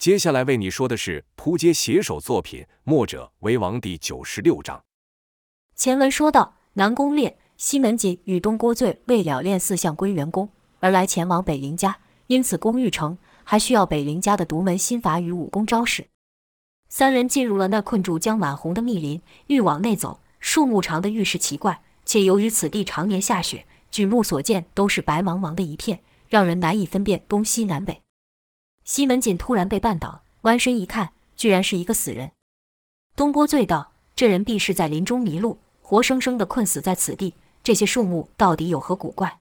接下来为你说的是扑街写手作品《墨者为王》第九十六章。前文说到，南宫烈、西门锦与东郭醉为了练四象归元功而来前往北陵家，因此攻玉城还需要北陵家的独门心法与武功招式。三人进入了那困住江满红的密林，欲往内走，树木长得愈是奇怪，且由于此地常年下雪，举目所见都是白茫茫的一片，让人难以分辨东西南北。西门锦突然被绊倒，弯身一看，居然是一个死人。东郭醉道：“这人必是在林中迷路，活生生的困死在此地。这些树木到底有何古怪？”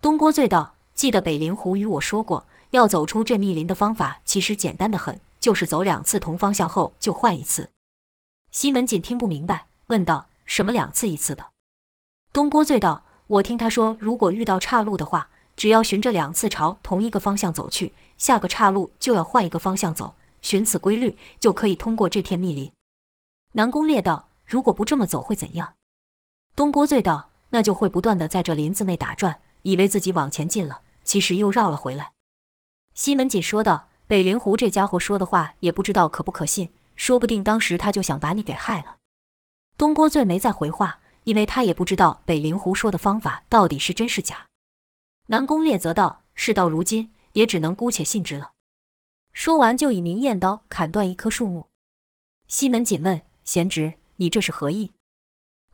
东郭醉道：“记得北灵狐与我说过，要走出这密林的方法，其实简单得很，就是走两次同方向后就换一次。”西门锦听不明白，问道：“什么两次一次的？”东郭醉道：“我听他说，如果遇到岔路的话。”只要循着两次朝同一个方向走去，下个岔路就要换一个方向走，循此规律就可以通过这片密林。南宫烈道：“如果不这么走会怎样？”东郭醉道：“那就会不断地在这林子内打转，以为自己往前进了，其实又绕了回来。”西门锦说道：“北灵狐这家伙说的话也不知道可不可信，说不定当时他就想把你给害了。”东郭醉没再回话，因为他也不知道北灵狐说的方法到底是真是假。南宫烈则道：“事到如今，也只能姑且信之了。”说完，就以明艳刀砍断一棵树木。西门锦问：“贤侄，你这是何意？”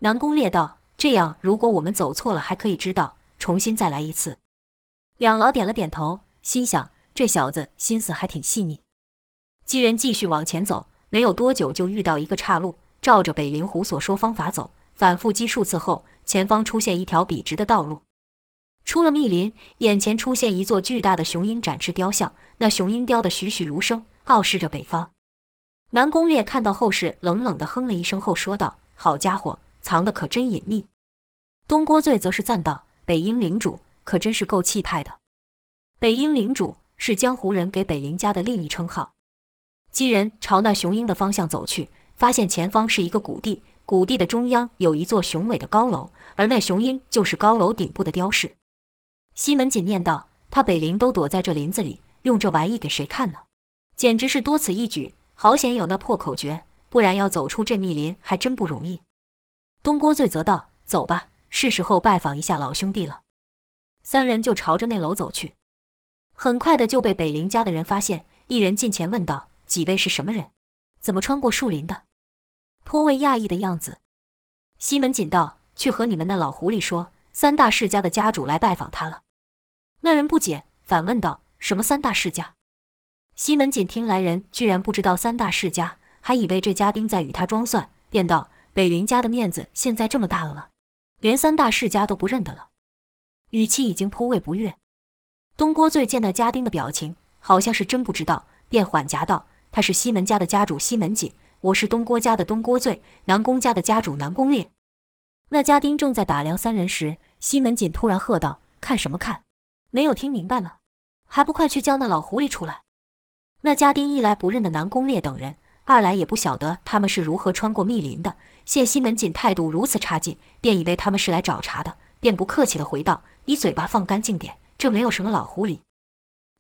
南宫烈道：“这样，如果我们走错了，还可以知道，重新再来一次。”两老点了点头，心想：这小子心思还挺细腻。几人继续往前走，没有多久就遇到一个岔路，照着北灵狐所说方法走，反复几数次后，前方出现一条笔直的道路。出了密林，眼前出现一座巨大的雄鹰展翅雕像，那雄鹰雕得栩栩如生，傲视着北方。南宫烈看到后世，冷冷地哼了一声后说道：“好家伙，藏得可真隐秘。”东郭醉则是赞道：“北鹰领主可真是够气派的。”北鹰领主是江湖人给北陵家的另一称号。几人朝那雄鹰的方向走去，发现前方是一个谷地，谷地的中央有一座雄伟的高楼，而那雄鹰就是高楼顶部的雕饰。西门锦念道：“他北陵都躲在这林子里，用这玩意给谁看呢？简直是多此一举！好险有那破口诀，不然要走出这密林还真不容易。”东郭醉则道：“走吧，是时候拜访一下老兄弟了。”三人就朝着那楼走去，很快的就被北陵家的人发现。一人近前问道：“几位是什么人？怎么穿过树林的？”颇为讶异的样子。西门锦道：“去和你们那老狐狸说，三大世家的家主来拜访他了。”那人不解，反问道：“什么三大世家？”西门锦听来人居然不知道三大世家，还以为这家丁在与他装蒜，便道：“北云家的面子现在这么大了？连三大世家都不认得了。”语气已经颇为不悦。东郭醉见那家丁的表情，好像是真不知道，便缓颊道：“他是西门家的家主西门锦，我是东郭家的东郭醉，南宫家的家主南宫烈。”那家丁正在打量三人时，西门锦突然喝道：“看什么看？”没有听明白吗？还不快去叫那老狐狸出来！那家丁一来不认得南宫烈等人，二来也不晓得他们是如何穿过密林的。见西门锦态度如此差劲，便以为他们是来找茬的，便不客气地回道：“你嘴巴放干净点，这没有什么老狐狸。”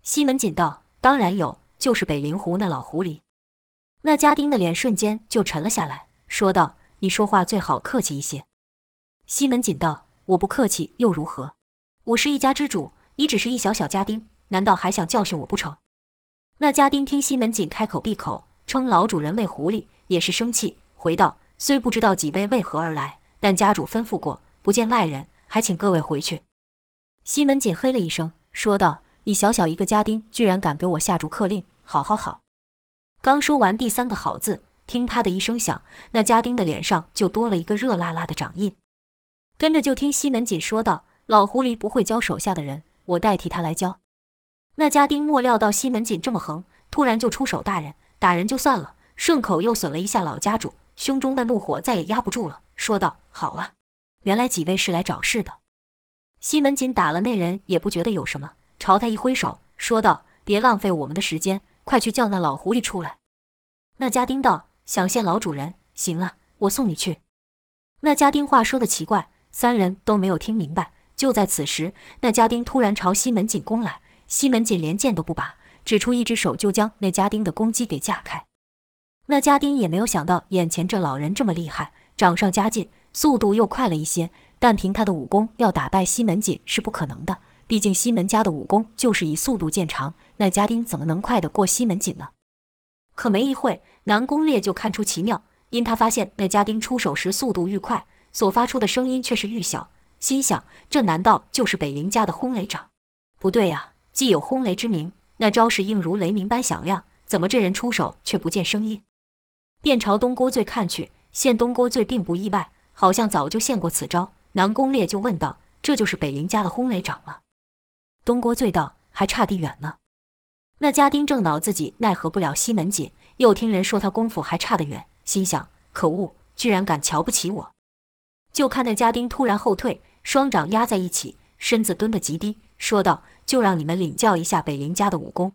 西门锦道：“当然有，就是北灵狐那老狐狸。”那家丁的脸瞬间就沉了下来，说道：“你说话最好客气一些。”西门锦道：“我不客气又如何？我是一家之主。”你只是一小小家丁，难道还想教训我不成？那家丁听西门锦开口闭口称老主人为狐狸，也是生气，回道：“虽不知道几位为何而来，但家主吩咐过，不见外人，还请各位回去。”西门锦嘿了一声，说道：“你小小一个家丁，居然敢给我下逐客令！好好好！”刚说完第三个好字，听啪的一声响，那家丁的脸上就多了一个热辣辣的掌印。跟着就听西门锦说道：“老狐狸不会教手下的人。”我代替他来教。那家丁莫料到西门锦这么横，突然就出手大人，打人就算了，顺口又损了一下老家主，胸中的怒火再也压不住了，说道：“好了，原来几位是来找事的。”西门锦打了那人也不觉得有什么，朝他一挥手，说道：“别浪费我们的时间，快去叫那老狐狸出来。”那家丁道：“想见老主人，行了，我送你去。”那家丁话说的奇怪，三人都没有听明白。就在此时，那家丁突然朝西门锦攻来，西门锦连剑都不拔，指出一只手就将那家丁的攻击给架开。那家丁也没有想到眼前这老人这么厉害，掌上加劲，速度又快了一些。但凭他的武功，要打败西门锦是不可能的。毕竟西门家的武功就是以速度见长，那家丁怎么能快得过西门锦呢？可没一会，南宫烈就看出奇妙，因他发现那家丁出手时速度愈快，所发出的声音却是愈小。心想：这难道就是北林家的轰雷掌？不对呀，既有轰雷之名，那招式应如雷鸣般响亮，怎么这人出手却不见声音？便朝东郭醉看去，见东郭醉并不意外，好像早就现过此招。南宫烈就问道：“这就是北林家的轰雷掌吗？”东郭醉道：“还差地远呢。”那家丁正恼自己奈何不了西门锦，又听人说他功夫还差得远，心想：可恶，居然敢瞧不起我！就看那家丁突然后退，双掌压在一起，身子蹲得极低，说道：“就让你们领教一下北陵家的武功。”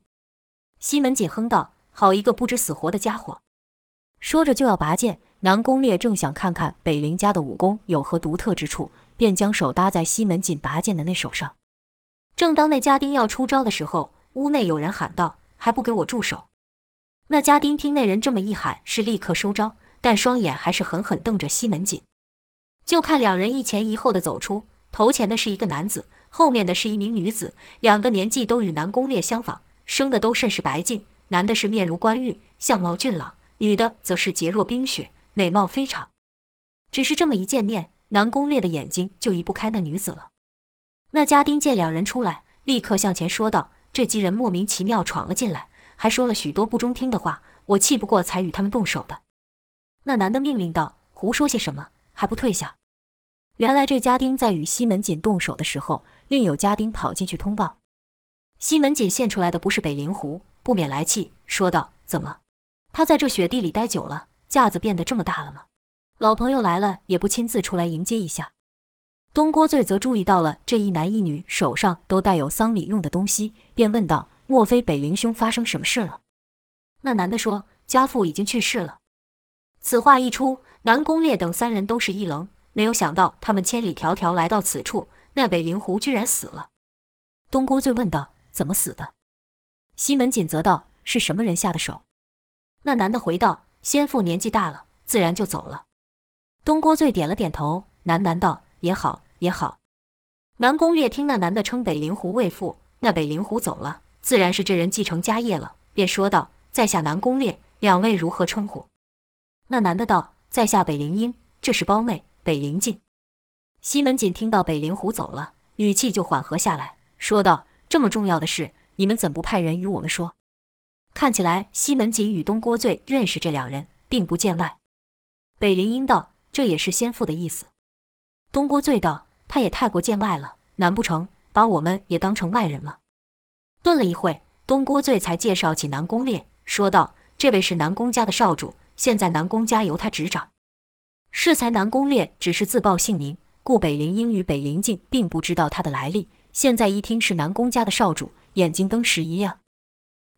西门锦哼道：“好一个不知死活的家伙！”说着就要拔剑，南宫烈正想看看北陵家的武功有何独特之处，便将手搭在西门锦拔剑的那手上。正当那家丁要出招的时候，屋内有人喊道：“还不给我住手！”那家丁听那人这么一喊，是立刻收招，但双眼还是狠狠瞪着西门锦。就看两人一前一后的走出，头前的是一个男子，后面的是一名女子，两个年纪都与南宫烈相仿，生的都甚是白净。男的是面如冠玉，相貌俊朗；女的则是洁若冰雪，美貌非常。只是这么一见面，南宫烈的眼睛就移不开那女子了。那家丁见两人出来，立刻向前说道：“这几人莫名其妙闯了进来，还说了许多不中听的话，我气不过才与他们动手的。”那男的命令道：“胡说些什么？还不退下！”原来这家丁在与西门锦动手的时候，另有家丁跑进去通报。西门锦现出来的不是北灵狐，不免来气，说道：“怎么，他在这雪地里待久了，架子变得这么大了吗？老朋友来了也不亲自出来迎接一下？”东郭醉则注意到了这一男一女手上都带有丧礼用的东西，便问道：“莫非北灵兄发生什么事了？”那男的说：“家父已经去世了。”此话一出，南宫烈等三人都是一愣，没有想到他们千里迢迢来到此处，那北灵狐居然死了。东郭醉问道：“怎么死的？”西门锦则道：“是什么人下的手？”那男的回道：“先父年纪大了，自然就走了。”东郭醉点了点头，喃喃道：“也好。”也好，南宫烈听那男的称北灵狐为父，那北灵狐走了，自然是这人继承家业了，便说道：“在下南宫烈，两位如何称呼？”那男的道：“在下北灵英，这是胞妹北灵静。”西门锦听到北灵虎走了，语气就缓和下来，说道：“这么重要的事，你们怎不派人与我们说？”看起来西门锦与东郭醉认识这两人，并不见外。北灵英道：“这也是先父的意思。”东郭醉道。他也太过见外了，难不成把我们也当成外人了？顿了一会，东郭醉才介绍起南宫烈，说道：“这位是南宫家的少主，现在南宫家由他执掌。”适才南宫烈只是自报姓名，故北灵英与北灵静并不知道他的来历。现在一听是南宫家的少主，眼睛登时一亮。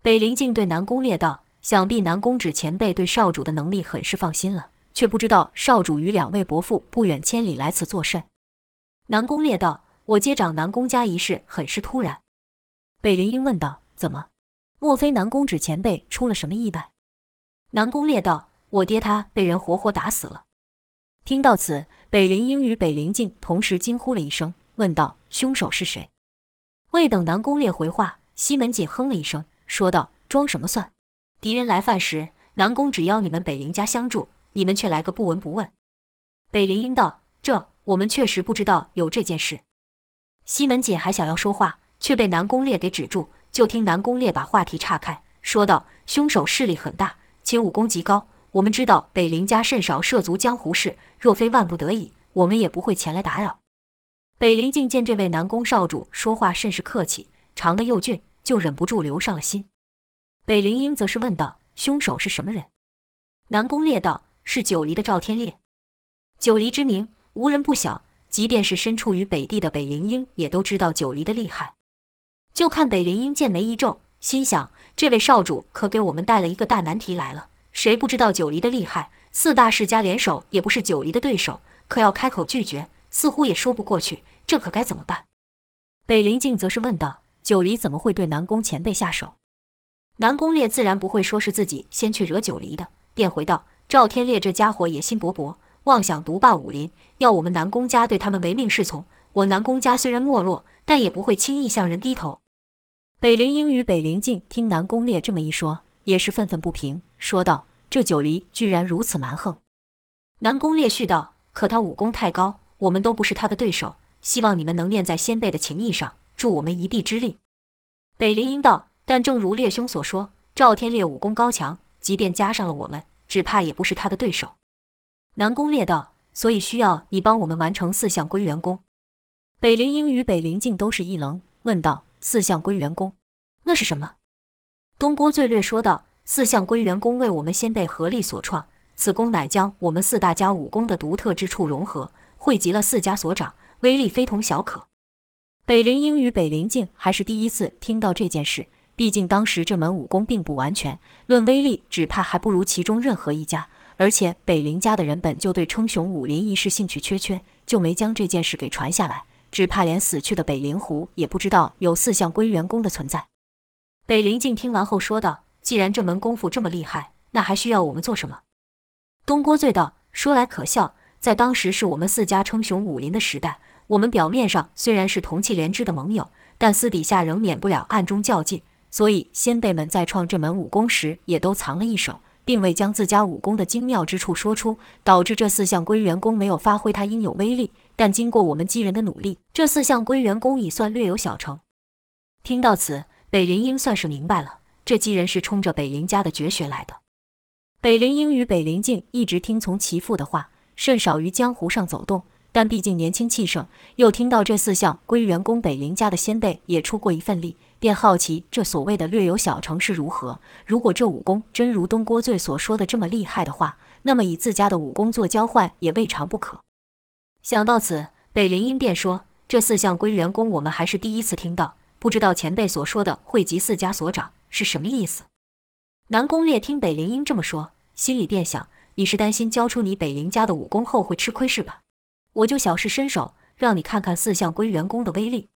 北灵静对南宫烈道：“想必南宫止前辈对少主的能力很是放心了，却不知道少主与两位伯父不远千里来此作甚。”南宫烈道：“我接掌南宫家一事很是突然。”北灵英问道：“怎么？莫非南宫止前辈出了什么意外？”南宫烈道：“我爹他被人活活打死了。”听到此，北林英与北林静同时惊呼了一声，问道：“凶手是谁？”未等南宫烈回话，西门锦哼了一声，说道：“装什么蒜？敌人来犯时，南宫只邀你们北林家相助，你们却来个不闻不问。”北林英道：“这……”我们确实不知道有这件事。西门锦还想要说话，却被南宫烈给止住。就听南宫烈把话题岔开，说道：“凶手势力很大，且武功极高。我们知道北陵家甚少涉足江湖事，若非万不得已，我们也不会前来打扰。”北灵静见这位南宫少主说话甚是客气，长得又俊，就忍不住留上了心。北灵英则是问道：“凶手是什么人？”南宫烈道：“是九黎的赵天烈。九黎之名。”无人不晓，即便是身处于北地的北灵英，也都知道九黎的厉害。就看北灵英剑眉一皱，心想：这位少主可给我们带了一个大难题来了。谁不知道九黎的厉害？四大世家联手也不是九黎的对手，可要开口拒绝，似乎也说不过去。这可该怎么办？北灵静则是问道：九黎怎么会对南宫前辈下手？南宫烈自然不会说是自己先去惹九黎的，便回道：“赵天烈这家伙野心勃勃，妄想独霸武林，要我们南宫家对他们唯命是从。我南宫家虽然没落，但也不会轻易向人低头。”北灵英与北灵静听南宫烈这么一说，也是愤愤不平，说道：“这九黎居然如此蛮横。”南宫烈续道：“可他武功太高，我们都不是他的对手。希望你们能念在先辈的情谊上，助我们一臂之力。”北灵英道。但正如烈兄所说，赵天烈武功高强，即便加上了我们，只怕也不是他的对手。南宫烈道，所以需要你帮我们完成四项归元功。北灵英与北灵静都是一愣，问道：“四项归元功，那是什么？”东郭最略说道：“四象归元功为我们先辈合力所创，此功乃将我们四大家武功的独特之处融合，汇集了四家所长，威力非同小可。”北灵英与北灵静还是第一次听到这件事。毕竟当时这门武功并不完全，论威力，只怕还不如其中任何一家。而且北林家的人本就对称雄武林一事兴趣缺缺，就没将这件事给传下来。只怕连死去的北灵狐也不知道有四象归元功的存在。北灵静听完后说道：“既然这门功夫这么厉害，那还需要我们做什么？”东郭醉道：“说来可笑，在当时是我们四家称雄武林的时代，我们表面上虽然是同气连枝的盟友，但私底下仍免不了暗中较劲。”所以，先辈们在创这门武功时，也都藏了一手，并未将自家武功的精妙之处说出，导致这四项归元功没有发挥它应有威力。但经过我们几人的努力，这四项归元功已算略有小成。听到此，北灵英算是明白了，这几人是冲着北灵家的绝学来的。北灵英与北灵静一直听从其父的话，甚少于江湖上走动。但毕竟年轻气盛，又听到这四项归元功，北灵家的先辈也出过一份力。便好奇这所谓的略有小成是如何。如果这武功真如东郭醉所说的这么厉害的话，那么以自家的武功做交换也未尝不可。想到此，北灵英便说：“这四项归元功我们还是第一次听到，不知道前辈所说的汇集四家所长是什么意思？”南宫烈听北灵英这么说，心里便想：“你是担心教出你北灵家的武功后会吃亏是吧？我就小试身手，让你看看四象归元功的威力。”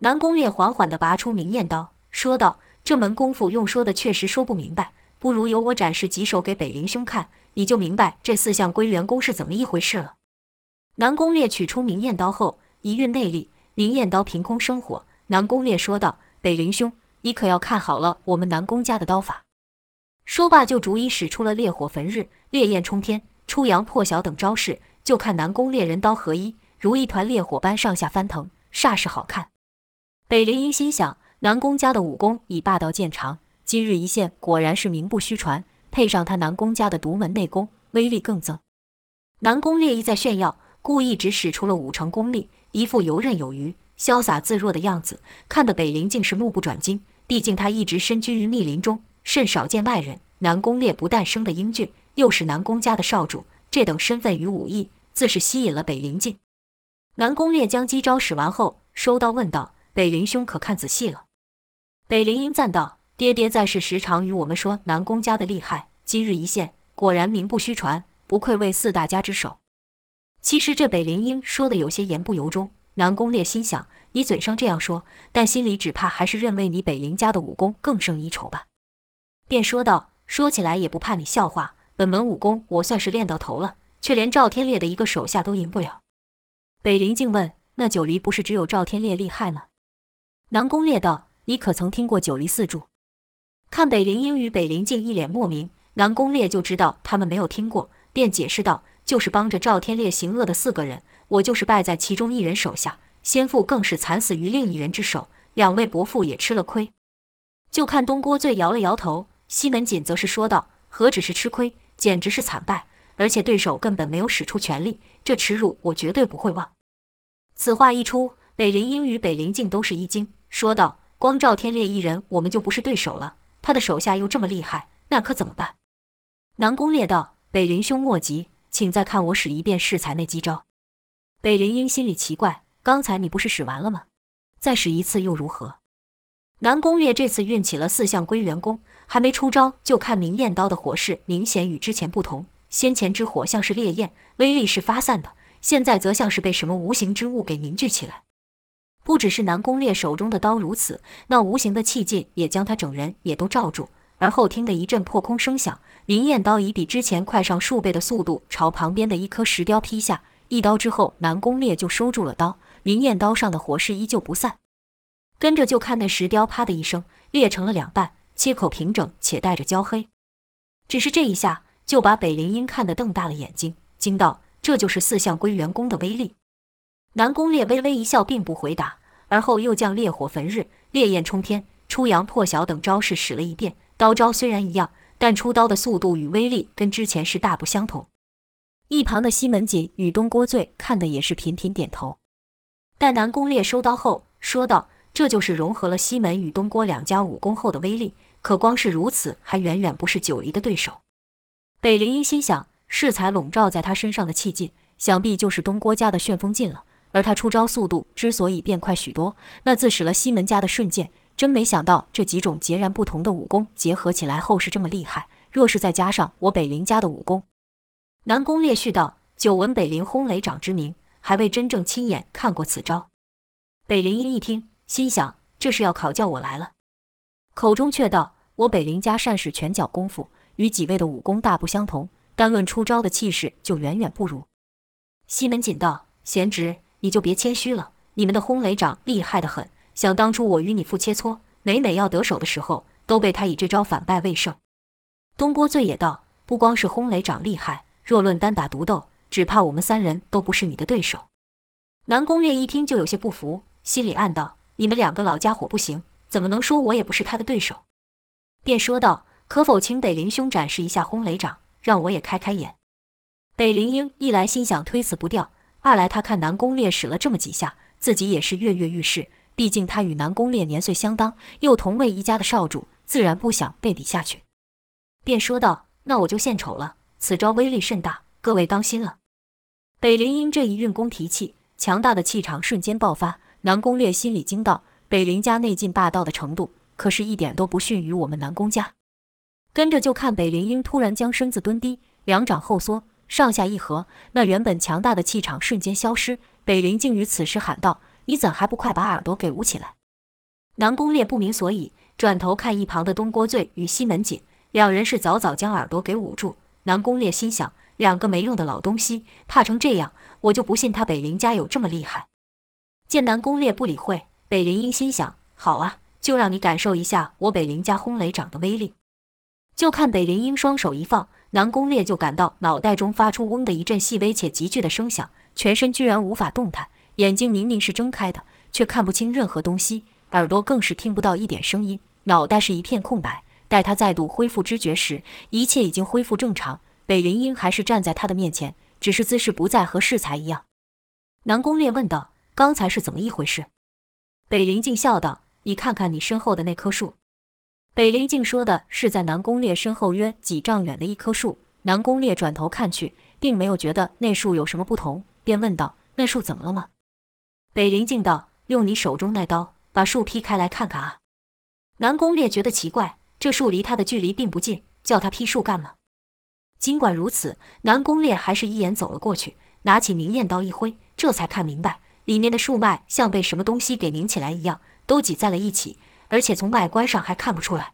南宫烈缓缓地拔出明艳刀，说道：“这门功夫用说的确实说不明白，不如由我展示几手给北灵兄看，你就明白这四象归元功是怎么一回事了。”南宫烈取出明艳刀后，一运内力，明艳刀凭空生火。南宫烈说道：“北灵兄，你可要看好了我们南宫家的刀法。”说罢，就逐一使出了烈火焚日、烈焰冲天、出阳破晓等招式，就看南宫烈人刀合一，如一团烈火般上下翻腾，煞是好看。北林英心想：南宫家的武功以霸道见长，今日一现，果然是名不虚传。配上他南宫家的独门内功，威力更增。南宫烈意在炫耀，故意只使出了五成功力，一副游刃有余、潇洒自若的样子，看得北灵竟是目不转睛。毕竟他一直身居于密林中，甚少见外人。南宫烈不但生得英俊，又是南宫家的少主，这等身份与武艺，自是吸引了北灵静。南宫烈将几招使完后，收刀问道。北灵兄可看仔细了。北灵英赞道：“爹爹在世时常与我们说南宫家的厉害，今日一现，果然名不虚传，不愧为四大家之首。”其实这北灵英说的有些言不由衷。南宫烈心想：你嘴上这样说，但心里只怕还是认为你北灵家的武功更胜一筹吧。便说道：“说起来也不怕你笑话，本门武功我算是练到头了，却连赵天烈的一个手下都赢不了。”北灵静问：“那九黎不是只有赵天烈厉害吗？”南宫烈道：“你可曾听过九黎四柱？”看北灵英与北灵静一脸莫名，南宫烈就知道他们没有听过，便解释道：“就是帮着赵天烈行恶的四个人，我就是败在其中一人手下，先父更是惨死于另一人之手，两位伯父也吃了亏。”就看东郭醉摇了摇头，西门锦则是说道：“何止是吃亏，简直是惨败，而且对手根本没有使出全力，这耻辱我绝对不会忘。”此话一出，北林英与北林静都是一惊。说道：“光赵天烈一人，我们就不是对手了。他的手下又这么厉害，那可怎么办？”南宫烈道：“北林兄莫急，请再看我使一遍适才那几招。”北灵英心里奇怪：“刚才你不是使完了吗？再使一次又如何？”南宫烈这次运起了四象归元功，还没出招，就看明艳刀的火势明显与之前不同。先前之火像是烈焰，威力是发散的；现在则像是被什么无形之物给凝聚起来。不只是南宫烈手中的刀如此，那无形的气劲也将他整人也都罩住。而后听得一阵破空声响，明焰刀以比之前快上数倍的速度朝旁边的一颗石雕劈下。一刀之后，南宫烈就收住了刀，明焰刀上的火势依旧不散。跟着就看那石雕啪的一声裂成了两半，切口平整且带着焦黑。只是这一下就把北灵音看得瞪大了眼睛，惊道：“这就是四象归元功的威力。”南宫烈微微一笑，并不回答，而后又将烈火焚日、烈焰冲天、出阳破晓等招式使了一遍。刀招虽然一样，但出刀的速度与威力跟之前是大不相同。一旁的西门锦与东郭醉看的也是频频点头。待南宫烈收刀后，说道：“这就是融合了西门与东郭两家武功后的威力。可光是如此，还远远不是九黎的对手。”北灵英心想：适才笼罩在他身上的气劲，想必就是东郭家的旋风劲了。而他出招速度之所以变快许多，那自使了西门家的瞬剑。真没想到这几种截然不同的武功结合起来后是这么厉害。若是再加上我北林家的武功，南宫烈续道：“久闻北林轰雷掌之名，还未真正亲眼看过此招。”北林英一听，心想：这是要考教我来了，口中却道：“我北林家善使拳脚功夫，与几位的武功大不相同，单论出招的气势就远远不如。”西门锦道：“贤侄，你就别谦虚了，你们的轰雷掌厉害得很。想当初我与你父切磋，每每要得手的时候，都被他以这招反败为胜。”东郭醉也道：“不光是轰雷掌厉害。”若论单打独斗，只怕我们三人都不是你的对手。南宫烈一听就有些不服，心里暗道：你们两个老家伙不行，怎么能说我也不是他的对手？便说道：可否请北林兄展示一下轰雷掌，让我也开开眼？北林英一来心想推辞不掉，二来他看南宫烈使了这么几下，自己也是跃跃欲试。毕竟他与南宫烈年岁相当，又同为一家的少主，自然不想被比下去。便说道：那我就献丑了。此招威力甚大，各位当心了。北林英这一运功提气，强大的气场瞬间爆发。南宫烈心里惊道：“北林家内劲霸道的程度，可是一点都不逊于我们南宫家。”跟着就看北林英突然将身子蹲低，两掌后缩，上下一合，那原本强大的气场瞬间消失。北林竟于此时喊道：“你怎还不快把耳朵给捂起来？”南宫烈不明所以，转头看一旁的东郭醉与西门锦，两人是早早将耳朵给捂住。南宫烈心想：两个没用的老东西，怕成这样，我就不信他北林家有这么厉害。见南宫烈不理会，北林英心想：好啊，就让你感受一下我北林家轰雷掌的威力。就看北林英双手一放，南宫烈就感到脑袋中发出嗡的一阵细微且急剧的声响，全身居然无法动弹，眼睛明明是睁开的，却看不清任何东西，耳朵更是听不到一点声音，脑袋是一片空白。待他再度恢复知觉时，一切已经恢复正常。北林英还是站在他的面前，只是姿势不再和适才一样。南宫烈问道：“刚才是怎么一回事？”北林静笑道：“你看看你身后的那棵树。”北林静说的是在南宫烈身后约几丈远的一棵树。南宫烈转头看去，并没有觉得那树有什么不同，便问道：“那树怎么了吗？”北林静道：“用你手中那刀，把树劈开来看看啊。”南宫烈觉得奇怪。这树离他的距离并不近，叫他劈树干嘛？尽管如此，南宫烈还是一眼走了过去，拿起明艳刀一挥，这才看明白，里面的树脉像被什么东西给拧起来一样，都挤在了一起，而且从外观上还看不出来。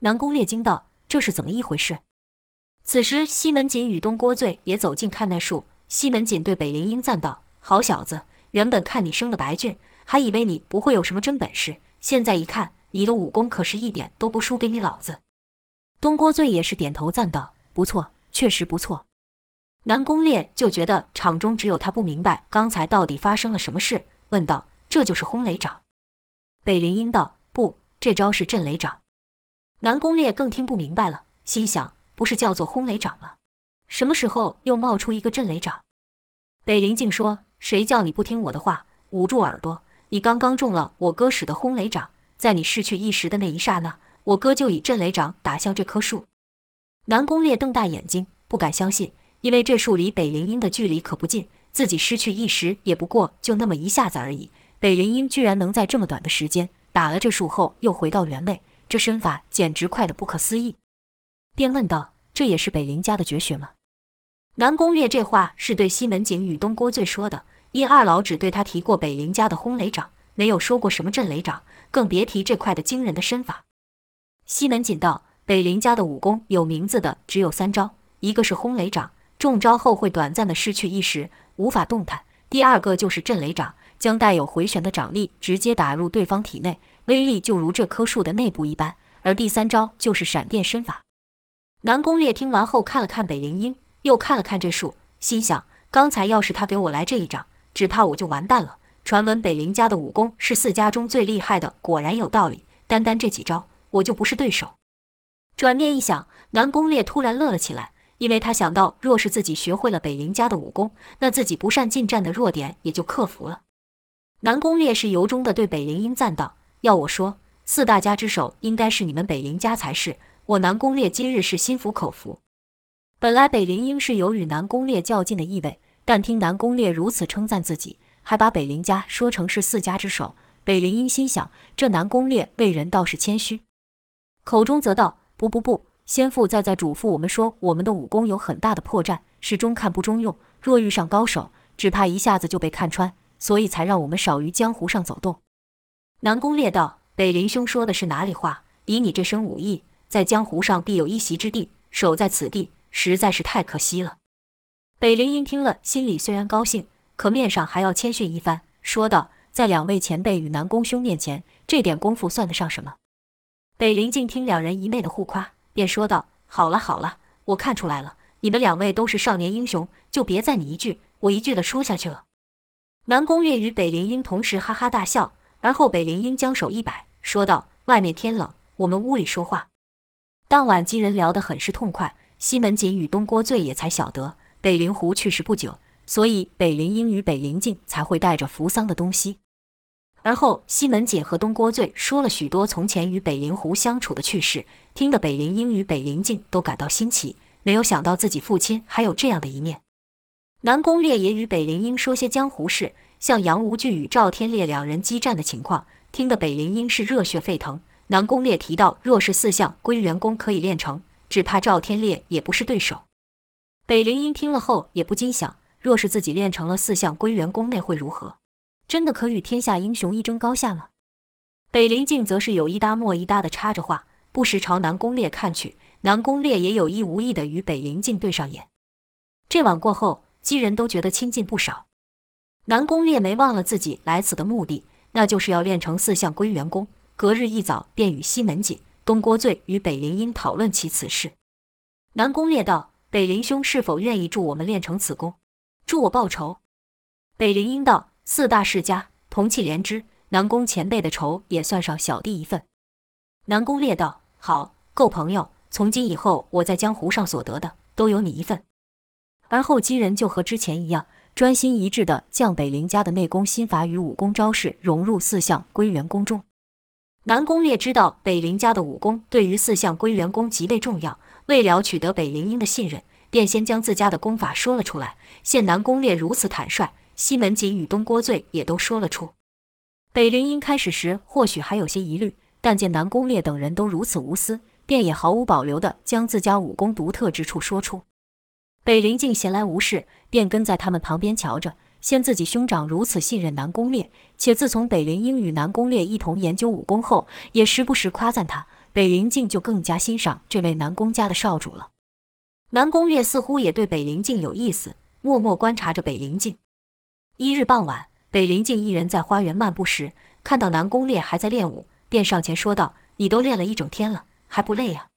南宫烈惊道：“这是怎么一回事？”此时，西门锦与东郭醉也走近看那树。西门锦对北灵英赞道：“好小子，原本看你生了白俊，还以为你不会有什么真本事，现在一看。”你的武功可是一点都不输给你老子。东郭醉也是点头赞道：“不错，确实不错。”南宫烈就觉得场中只有他不明白刚才到底发生了什么事，问道：“这就是轰雷掌？”北林英道：“不，这招是震雷掌。”南宫烈更听不明白了，心想：“不是叫做轰雷掌吗？什么时候又冒出一个震雷掌？”北林静说：“谁叫你不听我的话，捂住耳朵？你刚刚中了我哥使的轰雷掌。”在你失去意识的那一刹那，我哥就以震雷掌打向这棵树。南宫烈瞪大眼睛，不敢相信，因为这树离北灵英的距离可不近，自己失去意识也不过就那么一下子而已。北灵英居然能在这么短的时间打了这树后又回到原位，这身法简直快得不可思议。便问道：“这也是北灵家的绝学吗？”南宫烈这话是对西门景与东郭醉说的，因二老只对他提过北灵家的轰雷掌。没有说过什么震雷掌，更别提这块的惊人的身法。西门锦道：“北林家的武功有名字的只有三招，一个是轰雷掌，中招后会短暂的失去意识，无法动弹；第二个就是震雷掌，将带有回旋的掌力直接打入对方体内，威力就如这棵树的内部一般；而第三招就是闪电身法。”南宫烈听完后看了看北林英，又看了看这树，心想：刚才要是他给我来这一掌，只怕我就完蛋了。传闻北林家的武功是四家中最厉害的，果然有道理。单单这几招，我就不是对手。转念一想，南宫烈突然乐了起来，因为他想到，若是自己学会了北林家的武功，那自己不善近战的弱点也就克服了。南宫烈是由衷地对北灵英赞道：“要我说，四大家之首应该是你们北林家才是。我南宫烈今日是心服口服。”本来北灵英是有与南宫烈较劲的意味，但听南宫烈如此称赞自己。还把北林家说成是四家之首，北林英心想：这南宫烈为人倒是谦虚，口中则道：“不不不，先父在在嘱咐我们说，我们的武功有很大的破绽，是中看不中用。若遇上高手，只怕一下子就被看穿，所以才让我们少于江湖上走动。”南宫烈道：“北林兄说的是哪里话？以你这身武艺，在江湖上必有一席之地，守在此地实在是太可惜了。”北林英听了，心里虽然高兴。可面上还要谦逊一番，说道：“在两位前辈与南宫兄面前，这点功夫算得上什么？”北灵静听两人一昧的互夸，便说道：“好了好了，我看出来了，你们两位都是少年英雄，就别再你一句我一句的说下去了。”南宫月与北灵英同时哈哈大笑，而后北灵英将手一摆，说道：“外面天冷，我们屋里说话。”当晚几人聊得很是痛快，西门锦与东郭醉也才晓得北灵狐去世不久。所以北灵英与北灵静才会带着扶桑的东西。而后西门姐和东郭醉说了许多从前与北灵狐相处的趣事，听得北灵英与北灵静都感到新奇，没有想到自己父亲还有这样的一面。南宫烈也与北灵英说些江湖事，像杨无惧与赵天烈两人激战的情况，听得北灵英是热血沸腾。南宫烈提到，若是四项归元功可以练成，只怕赵天烈也不是对手。北灵英听了后也不禁想。若是自己练成了四象归元功，那会如何？真的可与天下英雄一争高下吗？北灵静则是有一搭没一搭的插着话，不时朝南宫烈看去。南宫烈也有意无意的与北灵静对上眼。这晚过后，几人都觉得亲近不少。南宫烈没忘了自己来此的目的，那就是要练成四象归元功。隔日一早，便与西门锦、东郭醉与北灵英讨论起此事。南宫烈道：“北灵兄是否愿意助我们练成此功？”助我报仇，北灵英道：“四大世家同气连枝，南宫前辈的仇也算上小弟一份。”南宫烈道：“好，够朋友。从今以后，我在江湖上所得的都有你一份。”而后几人就和之前一样，专心一致地将北林家的内功心法与武功招式融入四象归元功中。南宫烈知道北林家的武功对于四象归元功极为重要，为了取得北灵英的信任。便先将自家的功法说了出来，见南宫烈如此坦率，西门锦与东郭醉也都说了出。北灵英开始时或许还有些疑虑，但见南宫烈等人都如此无私，便也毫无保留地将自家武功独特之处说出。北灵静闲来无事，便跟在他们旁边瞧着。见自己兄长如此信任南宫烈，且自从北灵英与南宫烈一同研究武功后，也时不时夸赞他，北灵静就更加欣赏这位南宫家的少主了。南宫烈似乎也对北灵镜有意思，默默观察着北灵镜。一日傍晚，北灵镜一人在花园漫步时，看到南宫烈还在练武，便上前说道：“你都练了一整天了，还不累呀？”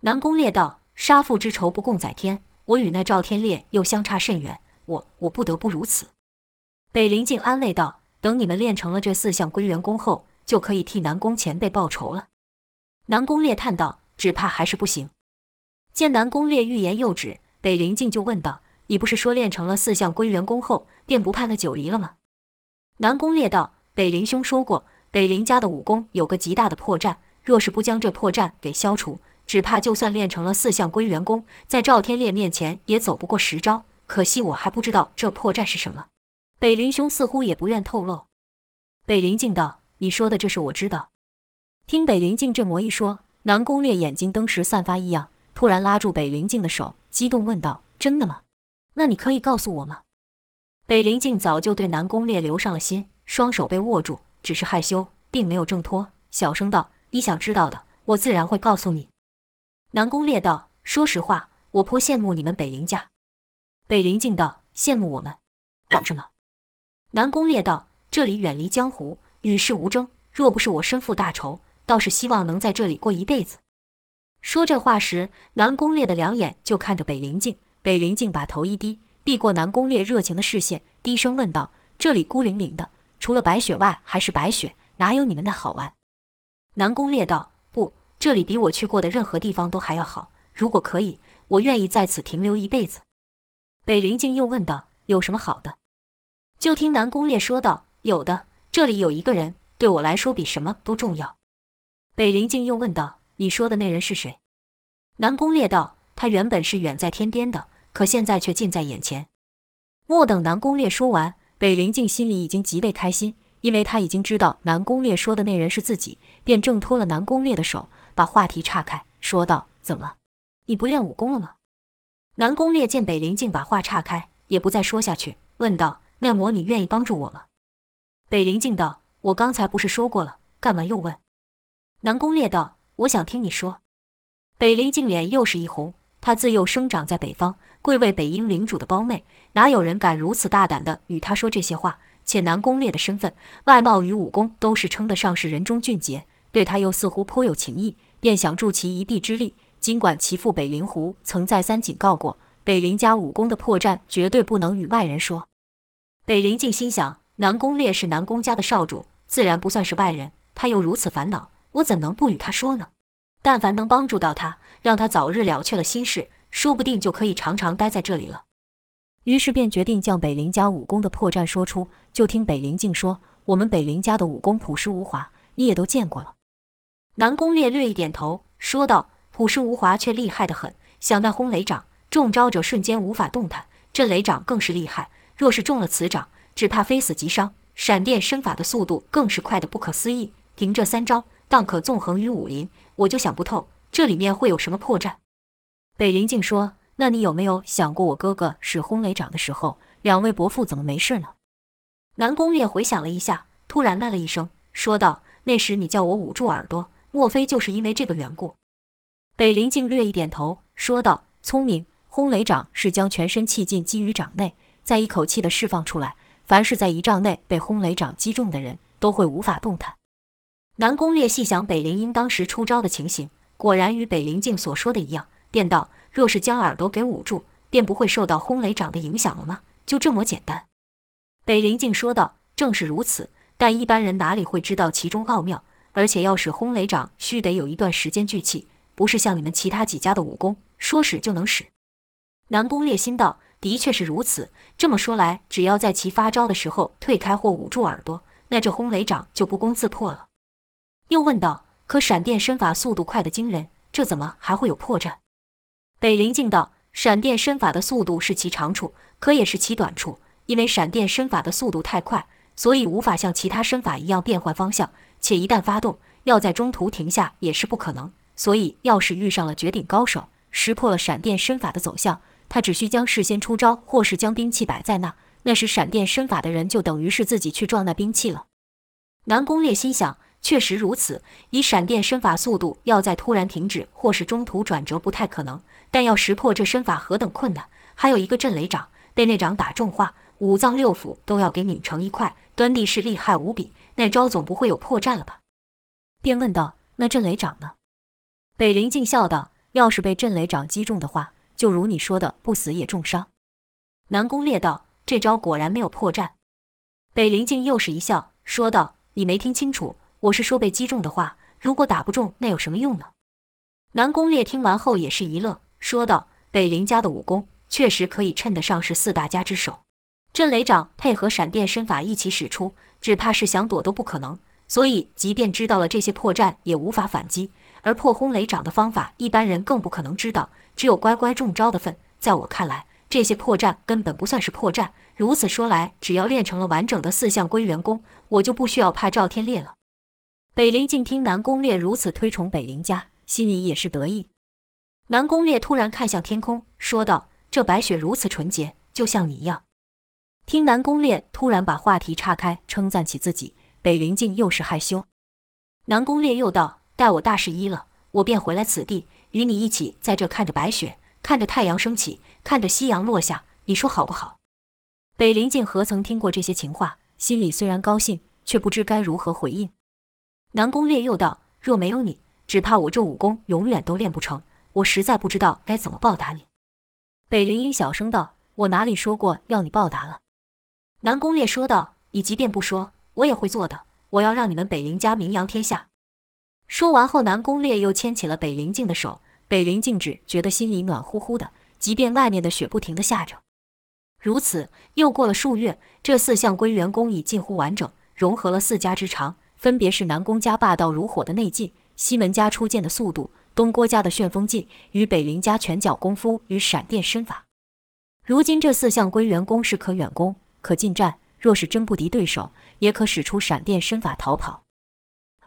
南宫烈道：“杀父之仇不共戴天，我与那赵天烈又相差甚远，我我不得不如此。”北灵镜安慰道：“等你们练成了这四项归元功后，就可以替南宫前辈报仇了。”南宫烈叹道：“只怕还是不行。”见南宫烈欲言又止，北灵静就问道：“你不是说练成了四象归元功后，便不怕那九离了吗？”南宫烈道：“北林兄说过，北林家的武功有个极大的破绽，若是不将这破绽给消除，只怕就算练成了四象归元功，在赵天烈面前也走不过十招。可惜我还不知道这破绽是什么。”北林兄似乎也不愿透露。北林静道：“你说的这事我知道。”听北林静这么一说，南宫烈眼睛登时散发异样。突然拉住北灵静的手，激动问道：“真的吗？那你可以告诉我吗？”北灵静早就对南宫烈留上了心，双手被握住，只是害羞，并没有挣脱，小声道：“你想知道的，我自然会告诉你。”南宫烈道：“说实话，我颇羡慕你们北陵家。”北陵静道：“羡慕我们？干什么？”南宫烈道：“这里远离江湖，与世无争。若不是我身负大仇，倒是希望能在这里过一辈子。”说这话时，南宫烈的两眼就看着北陵镜。北陵镜把头一低，避过南宫烈热情的视线，低声问道：“这里孤零零的，除了白雪外，还是白雪，哪有你们那好玩？”南宫烈道：“不，这里比我去过的任何地方都还要好。如果可以，我愿意在此停留一辈子。”北陵镜又问道：“有什么好的？”就听南宫烈说道：“有的，这里有一个人，对我来说比什么都重要。”北陵镜又问道：“你说的那人是谁？”南宫烈道：“他原本是远在天边的，可现在却近在眼前。”莫等南宫烈说完，北陵静心里已经极为开心，因为他已经知道南宫烈说的那人是自己，便挣脱了南宫烈的手，把话题岔开，说道：“怎么，你不练武功了吗？”南宫烈见北陵静把话岔开，也不再说下去，问道：“那么你愿意帮助我吗？”北陵静道：“我刚才不是说过了，干嘛又问？”南宫烈道：“我想听你说。”北陵静脸又是一红，她自幼生长在北方，贵为北英领主的胞妹，哪有人敢如此大胆地与她说这些话？且南宫烈的身份、外貌与武功都是称得上是人中俊杰，对她又似乎颇有情意，便想助其一臂之力。尽管其父北陵狐曾再三警告过，北陵家武功的破绽绝对不能与外人说。北陵静心想，南宫烈是南宫家的少主，自然不算是外人。他又如此烦恼，我怎能不与他说呢？但凡能帮助到他，让他早日了却了心事，说不定就可以常常待在这里了。于是便决定将北陵家武功的破绽说出。就听北陵静说：“我们北陵家的武功朴实无华，你也都见过了。”南宫烈略一点头，说道。朴实无华却厉害得很，想那轰雷掌中招者瞬间无法动弹，这雷掌更是厉害。若是中了此掌，只怕非死即伤。闪电身法的速度更是快得不可思议，凭这三招，当可纵横于武林。我就想不透，这里面会有什么破绽。北林静说：“那你有没有想过，我哥哥使轰雷掌的时候，两位伯父怎么没事呢？”南宫烈回想了一下，突然叹了一声，说道：“那时你叫我捂住耳朵，莫非就是因为这个缘故？”北林静略一点头，说道：“聪明，轰雷掌是将全身气劲击于掌内，再一口气地释放出来。凡是在一丈内被轰雷掌击中的人，都会无法动弹。”南宫烈细想北陵英当时出招的情形，果然与北陵静所说的一样，便道：“若是将耳朵给捂住，便不会受到轰雷掌的影响了吗？就这么简单？”北陵静说道：“正是如此，但一般人哪里会知道其中奥妙？而且要使轰雷掌，须得有一段时间聚气。”不是像你们其他几家的武功，说使就能使。南宫烈心道：“的确是如此。这么说来，只要在其发招的时候退开或捂住耳朵，那这轰雷掌就不攻自破了。”又问道：“可闪电身法速度快得惊人，这怎么还会有破绽？”北陵静道：“闪电身法的速度是其长处，可也是其短处。因为闪电身法的速度太快，所以无法像其他身法一样变换方向，且一旦发动，要在中途停下也是不可能。”所以，要是遇上了绝顶高手，识破了闪电身法的走向，他只需将事先出招，或是将兵器摆在那，那时闪电身法的人就等于是自己去撞那兵器了。南宫烈心想，确实如此。以闪电身法速度，要在突然停止或是中途转折不太可能，但要识破这身法何等困难。还有一个震雷掌，被那掌打中话，五脏六腑都要给拧成一块，端地是厉害无比。那招总不会有破绽了吧？便问道：“那震雷掌呢？”北陵静笑道：“要是被震雷掌击中的话，就如你说的，不死也重伤。”南宫烈道：“这招果然没有破绽。”北陵静又是一笑，说道：“你没听清楚，我是说被击中的话，如果打不中，那有什么用呢？”南宫烈听完后也是一乐，说道：“北陵家的武功确实可以称得上是四大家之首，震雷掌配合闪电身法一起使出，只怕是想躲都不可能。所以，即便知道了这些破绽，也无法反击。”而破轰雷掌的方法，一般人更不可能知道，只有乖乖中招的份。在我看来，这些破绽根本不算是破绽。如此说来，只要练成了完整的四项归元功，我就不需要怕赵天烈了。北陵静听南宫烈如此推崇北陵家，心里也是得意。南宫烈突然看向天空，说道：“这白雪如此纯洁，就像你一样。”听南宫烈突然把话题岔开，称赞起自己。北灵静又是害羞。南宫烈又道：“待我大事一了，我便回来此地，与你一起在这看着白雪，看着太阳升起，看着夕阳落下，你说好不好？”北灵静何曾听过这些情话，心里虽然高兴，却不知该如何回应。南宫烈又道：“若没有你，只怕我这武功永远都练不成，我实在不知道该怎么报答你。”北灵英小声道：“我哪里说过要你报答了？”南宫烈说道：“你即便不说，我也会做的。我要让你们北灵家名扬天下。”说完后，南宫烈又牵起了北灵静的手。北灵静只觉得心里暖乎乎的，即便外面的雪不停地下着。如此又过了数月，这四项归元功已近乎完整，融合了四家之长，分别是南宫家霸道如火的内劲，西门家出剑的速度。东郭家的旋风劲与北林家拳脚功夫与闪电身法，如今这四项归元功是可远攻，可近战。若是真不敌对手，也可使出闪电身法逃跑。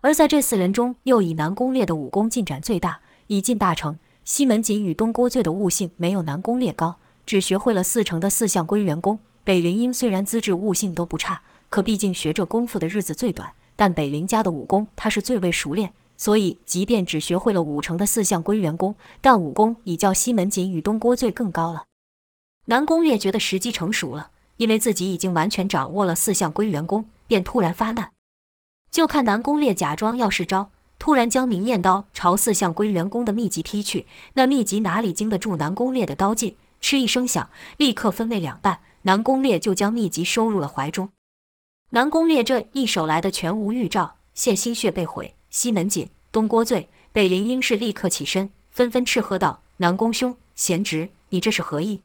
而在这四人中，又以南宫烈的武功进展最大，已近大成。西门锦与东郭醉的悟性没有南宫烈高，只学会了四成的四项归元功。北林英虽然资质悟性都不差，可毕竟学这功夫的日子最短，但北林家的武功他是最为熟练。所以，即便只学会了五成的四项归元功，但武功已较西门锦与东郭醉更高了。南宫烈觉得时机成熟了，因为自己已经完全掌握了四项归元功，便突然发难。就看南宫烈假装要试招，突然将明艳刀朝四项归元功的秘籍劈去。那秘籍哪里经得住南宫烈的刀劲？嗤一声响，立刻分为两半。南宫烈就将秘籍收入了怀中。南宫烈这一手来的全无预兆，现心血被毁。西门锦、东郭醉、北林英是立刻起身，纷纷斥喝道：“南宫兄，贤侄，你这是何意？”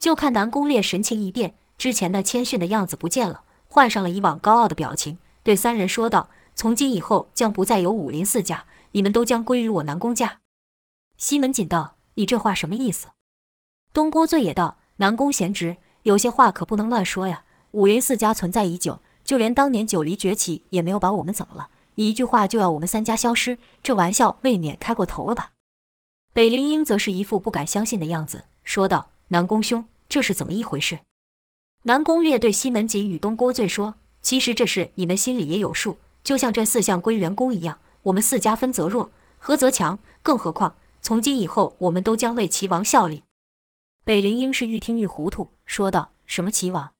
就看南宫烈神情一变，之前那谦逊的样子不见了，换上了以往高傲的表情，对三人说道：“从今以后将不再有武林四家，你们都将归于我南宫家。”西门锦道：“你这话什么意思？”东郭醉也道：“南宫贤侄，有些话可不能乱说呀。五云四家存在已久，就连当年九黎崛起也没有把我们怎么了。”你一句话就要我们三家消失，这玩笑未免开过头了吧？北灵英则是一副不敢相信的样子，说道：“南宫兄，这是怎么一回事？”南宫月对西门锦与东郭醉说：“其实这事你们心里也有数，就像这四项归元功一样，我们四家分则弱，合则强。更何况从今以后，我们都将为齐王效力。”北灵英是愈听愈糊涂，说道：“什么齐王？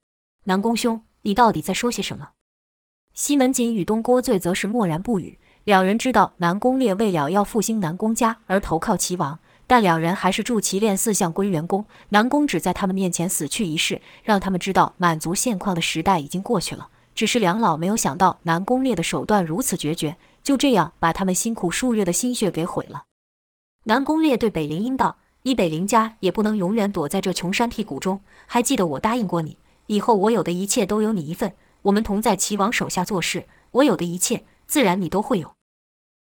南宫兄，你到底在说些什么？”西门锦与东郭醉则是默然不语。两人知道南宫烈为了要复兴南宫家而投靠齐王，但两人还是助其练四项归元功。南宫只在他们面前死去一事，让他们知道满足现况的时代已经过去了。只是两老没有想到南宫烈的手段如此决绝，就这样把他们辛苦数月的心血给毁了。南宫烈对北灵英道：“你北灵家也不能永远躲在这穷山僻谷中，还记得我答应过你，以后我有的一切都有你一份。”我们同在齐王手下做事，我有的一切，自然你都会有。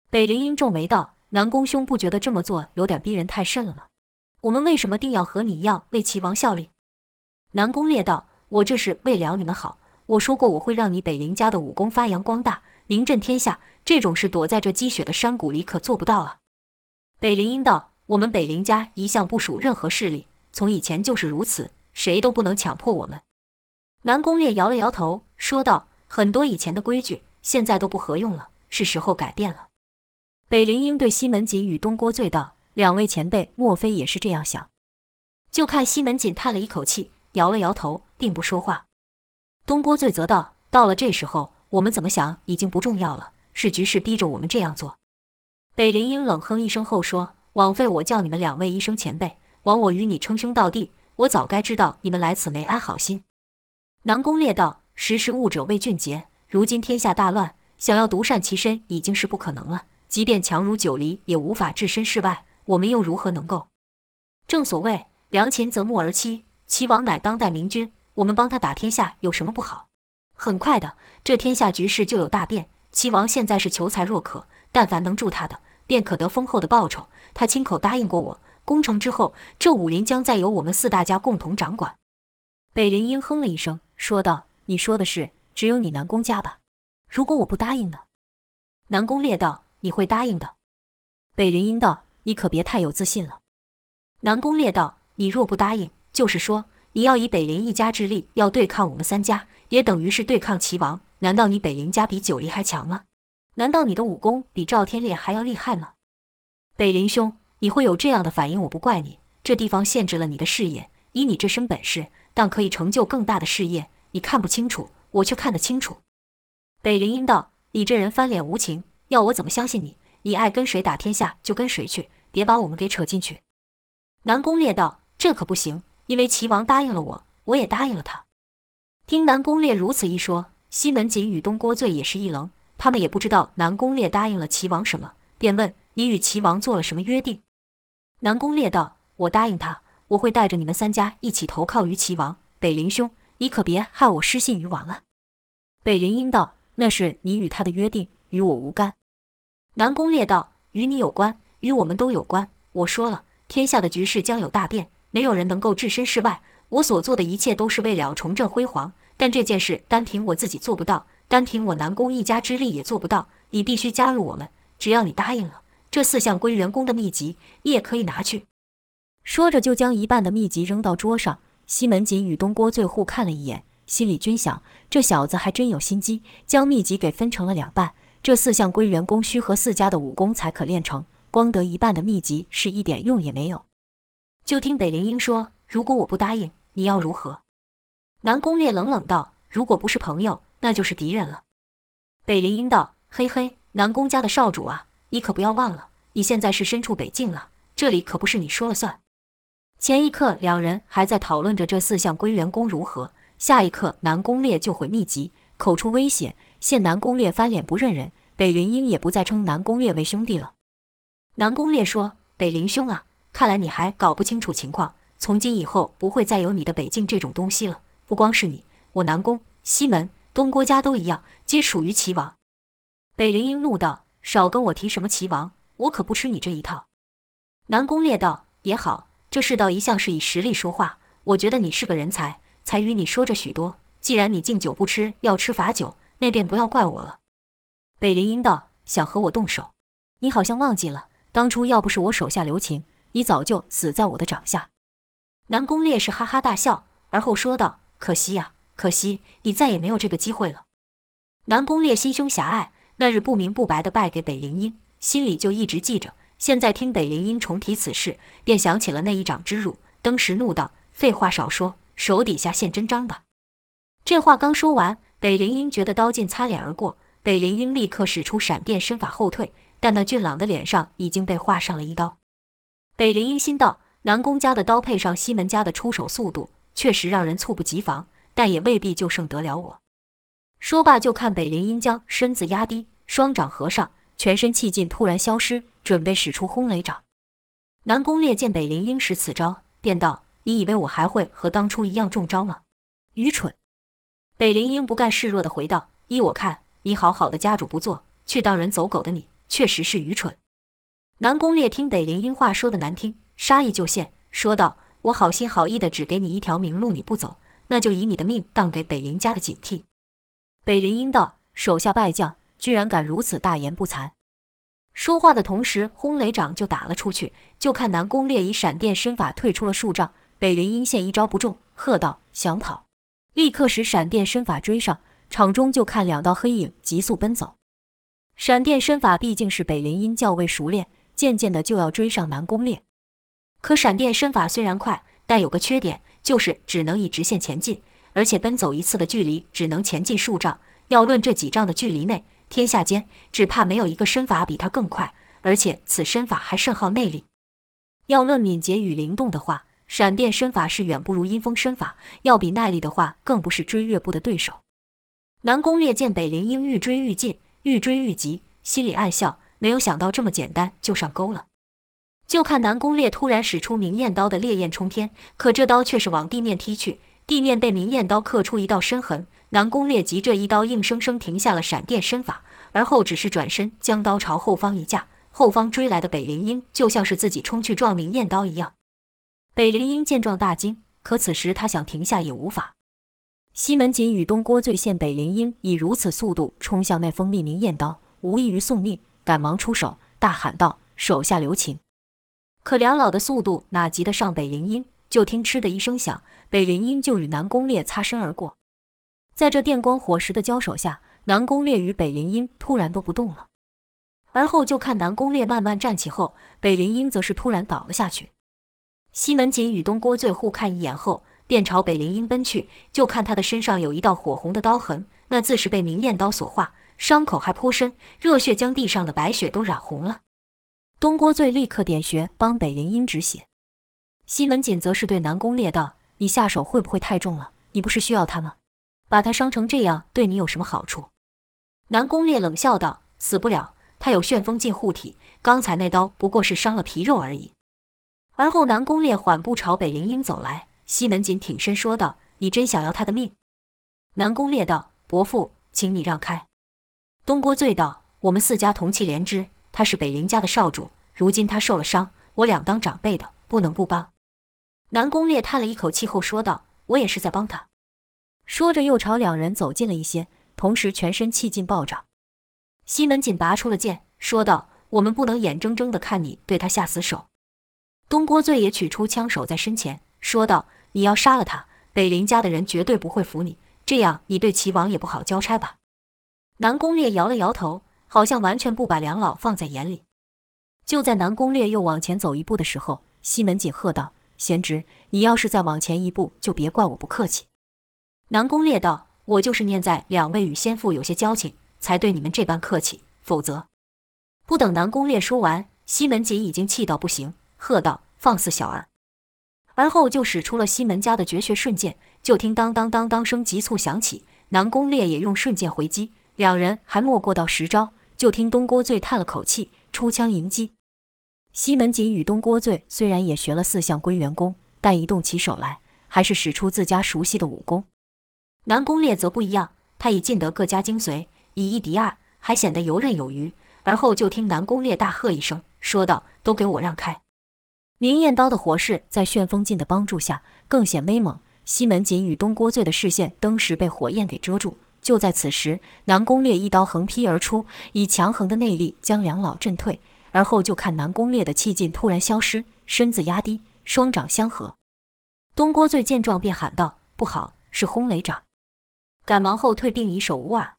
北灵英皱眉道：“南宫兄不觉得这么做有点逼人太甚了吗？我们为什么定要和你一样为齐王效力？”南宫烈道：“我这是为了你们好。我说过我会让你北灵家的武功发扬光大，名震天下。这种事躲在这积雪的山谷里可做不到啊。”北灵英道：“我们北灵家一向不属任何势力，从以前就是如此，谁都不能强迫我们。”南宫烈摇了摇头，说道：“很多以前的规矩，现在都不合用了，是时候改变了。”北林英对西门锦与东郭醉道：“两位前辈，莫非也是这样想？”就看西门锦叹了一口气，摇了摇头，并不说话。东郭醉则道：“到了这时候，我们怎么想已经不重要了，是局势逼着我们这样做。”北林英冷哼一声后说：“枉费我叫你们两位一声前辈，枉我与你称兄道弟，我早该知道你们来此没安好心。”南宫烈道：“识时务者为俊杰。如今天下大乱，想要独善其身已经是不可能了。即便强如九黎，也无法置身事外。我们又如何能够？正所谓良禽择木而栖，齐王乃当代明君，我们帮他打天下有什么不好？很快的，这天下局势就有大变。齐王现在是求财若渴，但凡能助他的，便可得丰厚的报酬。他亲口答应过我，攻城之后，这武林将再由我们四大家共同掌管。”北林英哼了一声。说道：“你说的是只有你南宫家吧？如果我不答应呢？”南宫烈道：“你会答应的。”北灵英道：“你可别太有自信了。”南宫烈道：“你若不答应，就是说你要以北林一家之力要对抗我们三家，也等于是对抗齐王。难道你北林家比九黎还强吗？难道你的武功比赵天烈还要厉害吗？北林兄，你会有这样的反应，我不怪你。这地方限制了你的视野，以你这身本事，但可以成就更大的事业。你看不清楚，我却看得清楚。北陵英道：“你这人翻脸无情，要我怎么相信你？你爱跟谁打天下就跟谁去，别把我们给扯进去。”南宫烈道：“这可不行，因为齐王答应了我，我也答应了他。”听南宫烈如此一说，西门锦与东郭醉也是一愣，他们也不知道南宫烈答应了齐王什么，便问：“你与齐王做了什么约定？”南宫烈道。我答应他，我会带着你们三家一起投靠于齐王。北林兄，你可别害我失信于王了。北林英道：“那是你与他的约定，与我无干。”南宫烈道：“与你有关，与我们都有关。我说了，天下的局势将有大变，没有人能够置身事外。我所做的一切都是为了重振辉煌，但这件事单凭我自己做不到，单凭我南宫一家之力也做不到。你必须加入我们，只要你答应了，这四项归元功的秘籍，你也可以拿去。”说着，就将一半的秘籍扔到桌上。西门锦与东郭醉互看了一眼，心里均想：这小子还真有心机，将秘籍给分成了两半。这四项归元功须和四家的武功才可练成，光得一半的秘籍是一点用也没有。就听北陵英说：“如果我不答应，你要如何？”南宫烈冷冷道：“如果不是朋友，那就是敌人了。”北陵英道：“嘿嘿，南宫家的少主啊，你可不要忘了，你现在是身处北境了，这里可不是你说了算。”前一刻，两人还在讨论着这四项归元功如何；下一刻，南宫烈就毁秘籍，口出威胁，现南宫烈翻脸不认人。北陵英也不再称南宫烈为兄弟了。南宫烈说：“北陵兄啊，看来你还搞不清楚情况。从今以后，不会再有你的北境这种东西了。不光是你，我南宫、西门、东郭家都一样，皆属于齐王。”北陵英怒道：“少跟我提什么齐王，我可不吃你这一套。”南宫烈道：“也好。”这世道一向是以实力说话，我觉得你是个人才，才与你说这许多。既然你敬酒不吃，要吃罚酒，那便不要怪我了。北陵英道：“想和我动手？你好像忘记了，当初要不是我手下留情，你早就死在我的掌下。”南宫烈是哈哈大笑，而后说道：“可惜呀，可惜，你再也没有这个机会了。”南宫烈心胸狭隘，那日不明不白地败给北灵英，心里就一直记着。现在听北陵英重提此事，便想起了那一掌之辱，登时怒道：“废话少说，手底下现真章吧！”这话刚说完，北陵英觉得刀剑擦脸而过，北陵英立刻使出闪电身法后退，但那俊朗的脸上已经被划上了一刀。北陵英心道：南宫家的刀配上西门家的出手速度，确实让人猝不及防，但也未必就胜得了我。说罢，就看北陵英将身子压低，双掌合上，全身气劲突然消失。准备使出轰雷掌，南宫烈见北陵英使此招，便道：“你以为我还会和当初一样中招吗？愚蠢！”北陵英不甘示弱地回道：“依我看，你好好的家主不做，却当人走狗的你，确实是愚蠢。”南宫烈听北陵英话说的难听，杀意就现，说道：“我好心好意的只给你一条明路，你不走，那就以你的命当给北陵家的警惕。”北陵英道：“手下败将居然敢如此大言不惭！”说话的同时，轰雷掌就打了出去。就看南宫烈以闪电身法退出了数丈，北陵英现一招不中，喝道：“想跑！”立刻使闪电身法追上。场中就看两道黑影急速奔走。闪电身法毕竟是北陵英较为熟练，渐渐的就要追上南宫烈。可闪电身法虽然快，但有个缺点，就是只能以直线前进，而且奔走一次的距离只能前进数丈。要论这几丈的距离内，天下间只怕没有一个身法比他更快，而且此身法还甚耗内力。要论敏捷与灵动的话，闪电身法是远不如阴风身法；要比耐力的话，更不是追月步的对手。南宫烈见北灵英愈追愈近，愈追愈急，心里暗笑，没有想到这么简单就上钩了。就看南宫烈突然使出明艳刀的烈焰冲天，可这刀却是往地面踢去，地面被明艳刀刻出一道深痕。南宫烈急这一刀硬生生停下了闪电身法，而后只是转身将刀朝后方一架，后方追来的北陵英就像是自己冲去撞明艳刀一样。北陵英见状大惊，可此时他想停下也无法。西门锦与东郭醉见北陵英以如此速度冲向那锋利明艳刀，无异于送命，赶忙出手，大喊道：“手下留情！”可两老的速度哪及得上北陵英？就听嗤的一声响，北陵英就与南宫烈擦身而过。在这电光火石的交手下，南宫烈与北灵英突然都不动了。而后就看南宫烈慢慢站起后，北灵英则是突然倒了下去。西门锦与东郭醉互看一眼后，便朝北灵英奔去。就看他的身上有一道火红的刀痕，那自是被明艳刀所化，伤口还颇深，热血将地上的白雪都染红了。东郭醉立刻点穴帮北灵英止血。西门锦则是对南宫烈道：“你下手会不会太重了？你不是需要他吗？把他伤成这样，对你有什么好处？”南宫烈冷笑道：“死不了。”他有旋风劲护体，刚才那刀不过是伤了皮肉而已。而后南宫烈缓步朝北灵英走来，西门锦挺身说道：“你真想要他的命？”南宫烈道：“伯父，请你让开。”东郭醉道：“我们四家同气连枝，他是北灵家的少主，如今他受了伤，我两当长辈的，不能不帮。”南宫烈叹了一口气后说道：“我也是在帮他。”说着又朝两人走近了一些，同时全身气劲暴涨。西门锦拔出了剑，说道：“我们不能眼睁睁地看你对他下死手。”东郭醉也取出枪守在身前，说道：“你要杀了他，北林家的人绝对不会服你，这样你对齐王也不好交差吧？”南宫烈摇了摇头，好像完全不把两老放在眼里。就在南宫烈又往前走一步的时候，西门锦喝道：“贤侄，你要是再往前一步，就别怪我不客气。”南宫烈道：“我就是念在两位与先父有些交情。”才对你们这般客气，否则……不等南宫烈说完，西门锦已经气到不行，喝道：“放肆小儿！”而后就使出了西门家的绝学瞬剑，就听当当当当声急促响起，南宫烈也用瞬剑回击，两人还没过到十招，就听东郭醉叹了口气，出枪迎击。西门锦与东郭醉虽然也学了四项归元功，但一动起手来，还是使出自家熟悉的武功。南宫烈则不一样，他已尽得各家精髓。以一敌二，还显得游刃有余。而后就听南宫烈大喝一声，说道：“都给我让开！”明艳刀的火势在旋风劲的帮助下更显威猛。西门锦与东郭醉的视线登时被火焰给遮住。就在此时，南宫烈一刀横劈而出，以强横的内力将两老震退。而后就看南宫烈的气劲突然消失，身子压低，双掌相合。东郭醉见状便喊道：“不好，是轰雷掌！”赶忙后退，并以手捂耳。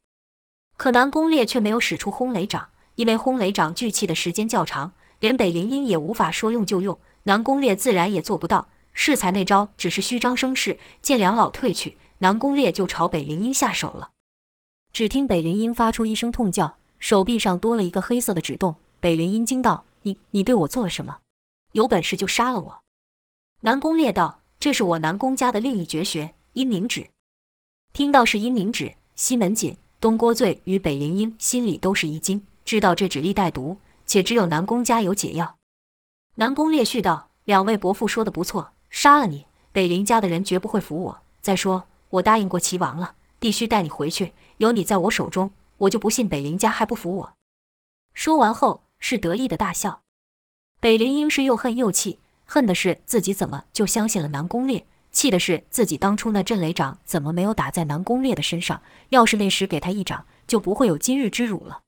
可南宫烈却没有使出轰雷掌，因为轰雷掌聚气的时间较长，连北灵音也无法说用就用。南宫烈自然也做不到。适才那招只是虚张声势，见两老退去，南宫烈就朝北灵音下手了。只听北灵音发出一声痛叫，手臂上多了一个黑色的指洞。北灵音惊道：“你你对我做了什么？有本事就杀了我！”南宫烈道：“这是我南宫家的另一绝学阴灵指。”听到是阴灵指，西门锦。东郭醉与北灵英心里都是一惊，知道这指力带毒，且只有南宫家有解药。南宫烈续道：“两位伯父说的不错，杀了你，北灵家的人绝不会服我。再说，我答应过齐王了，必须带你回去。有你在我手中，我就不信北灵家还不服我。”说完后，是得意的大笑。北灵英是又恨又气，恨的是自己怎么就相信了南宫烈。气的是自己当初那震雷掌怎么没有打在南宫烈的身上？要是那时给他一掌，就不会有今日之辱了。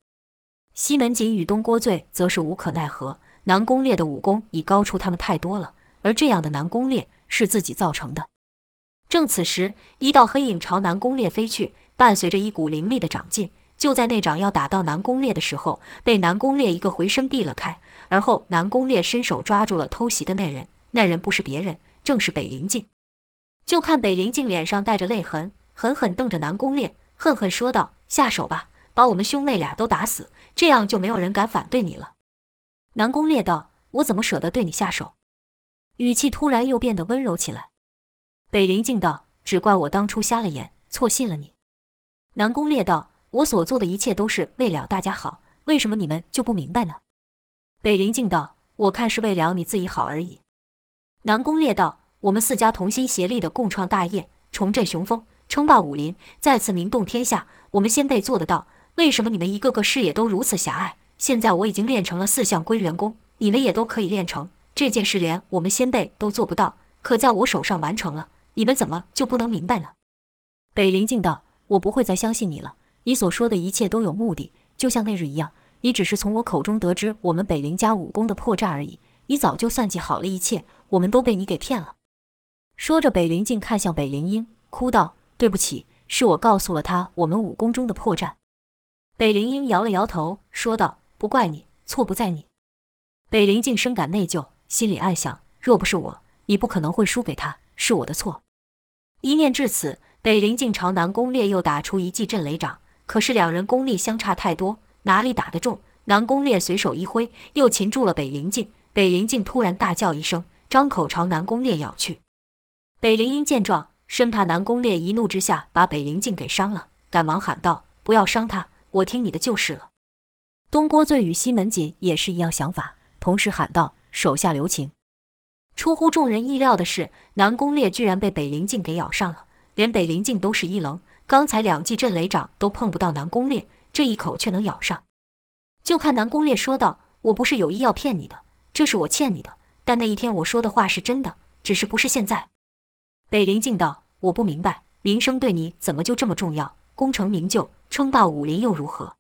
西门锦与东郭醉则是无可奈何，南宫烈的武功已高出他们太多了，而这样的南宫烈是自己造成的。正此时，一道黑影朝南宫烈飞去，伴随着一股凌厉的掌劲。就在那掌要打到南宫烈的时候，被南宫烈一个回身避了开，而后南宫烈伸手抓住了偷袭的那人，那人不是别人，正是北灵静。就看北灵静脸上带着泪痕，狠狠瞪着南宫烈，恨恨说道：“下手吧，把我们兄妹俩都打死，这样就没有人敢反对你了。”南宫烈道：“我怎么舍得对你下手？”语气突然又变得温柔起来。北灵静道：“只怪我当初瞎了眼，错信了你。”南宫烈道：“我所做的一切都是为了大家好，为什么你们就不明白呢？”北灵静道：“我看是为了你自己好而已。”南宫烈道。我们四家同心协力的共创大业，重振雄风，称霸武林，再次名动天下。我们先辈做得到，为什么你们一个个视野都如此狭隘？现在我已经练成了四项归元功，你们也都可以练成。这件事连我们先辈都做不到，可在我手上完成了，你们怎么就不能明白呢？北灵静道：“我不会再相信你了。你所说的一切都有目的，就像那日一样，你只是从我口中得知我们北灵家武功的破绽而已。你早就算计好了一切，我们都被你给骗了。”说着，北灵静看向北灵英，哭道：“对不起，是我告诉了他我们武功中的破绽。”北灵英摇了摇头，说道：“不怪你，错不在你。”北灵静深感内疚，心里暗想：若不是我，你不可能会输给他，是我的错。一念至此，北灵静朝南宫烈又打出一记震雷掌。可是两人功力相差太多，哪里打得中？南宫烈随手一挥，又擒住了北灵静。北灵静突然大叫一声，张口朝南宫烈咬去。北灵英见状，生怕南宫烈一怒之下把北灵静给伤了，赶忙喊道：“不要伤他，我听你的就是了。”东郭醉与西门锦也是一样想法，同时喊道：“手下留情！”出乎众人意料的是，南宫烈居然被北灵静给咬上了，连北灵静都是一愣。刚才两记震雷掌都碰不到南宫烈，这一口却能咬上。就看南宫烈说道：“我不是有意要骗你的，这是我欠你的。但那一天我说的话是真的，只是不是现在。”北灵静道：“我不明白，名声对你怎么就这么重要？功成名就，称霸武林又如何？”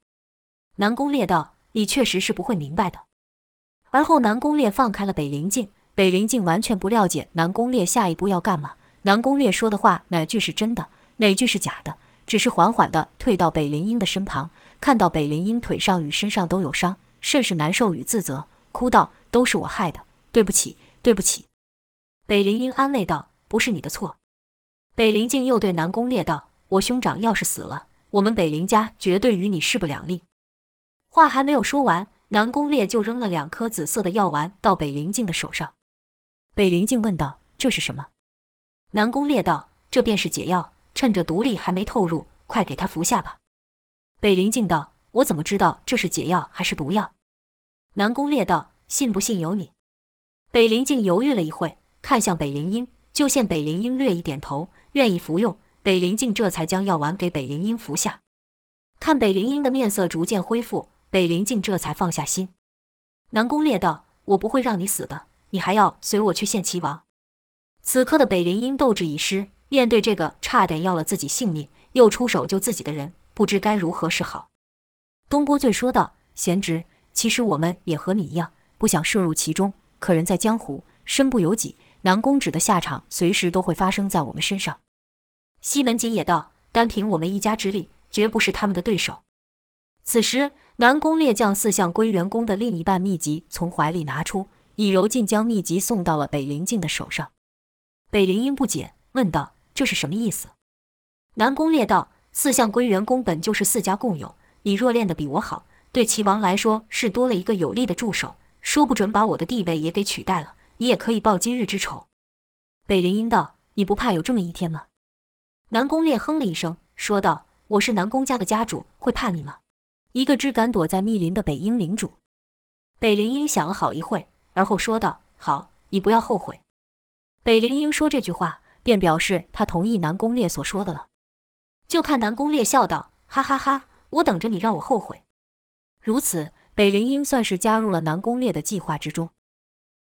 南宫烈道：“你确实是不会明白的。”而后南宫烈放开了北灵静，北灵静完全不了解南宫烈下一步要干嘛。南宫烈说的话哪句是真的？哪句是假的？只是缓缓地退到北灵英的身旁，看到北灵英腿上与身上都有伤，甚是难受与自责，哭道：“都是我害的，对不起，对不起。”北灵英安慰道：“不是你的错。”北灵静又对南宫烈道：“我兄长要是死了，我们北灵家绝对与你势不两立。”话还没有说完，南宫烈就扔了两颗紫色的药丸到北灵静的手上。北灵静问道：“这是什么？”南宫烈道：“这便是解药。”趁着毒力还没透入，快给他服下吧。北灵静道：“我怎么知道这是解药还是毒药？”南宫烈道：“信不信由你。”北灵静犹豫了一会，看向北灵英，就见北灵英略一点头，愿意服用。北灵静这才将药丸给北灵英服下。看北灵英的面色逐渐恢复，北灵静这才放下心。南宫烈道：“我不会让你死的，你还要随我去见齐王。”此刻的北灵英斗志已失。面对这个差点要了自己性命又出手救自己的人，不知该如何是好。东郭醉说道：“贤侄，其实我们也和你一样，不想涉入其中。可人在江湖，身不由己，南宫止的下场随时都会发生在我们身上。”西门锦也道：“单凭我们一家之力，绝不是他们的对手。”此时，南宫烈将四象归元功的另一半秘籍从怀里拿出，以柔劲将秘籍送到了北灵静的手上。北灵英不解，问道。这是什么意思？南宫烈道：“四象归元功本就是四家共有，你若练得比我好，对齐王来说是多了一个有力的助手，说不准把我的地位也给取代了，你也可以报今日之仇。”北灵英道：“你不怕有这么一天吗？”南宫烈哼了一声，说道：“我是南宫家的家主，会怕你吗？一个只敢躲在密林的北阴领主。”北灵英想了好一会，而后说道：“好，你不要后悔。”北灵英说这句话。便表示他同意南宫烈所说的了，就看南宫烈笑道：“哈哈哈哈，我等着你让我后悔。”如此，北灵英算是加入了南宫烈的计划之中。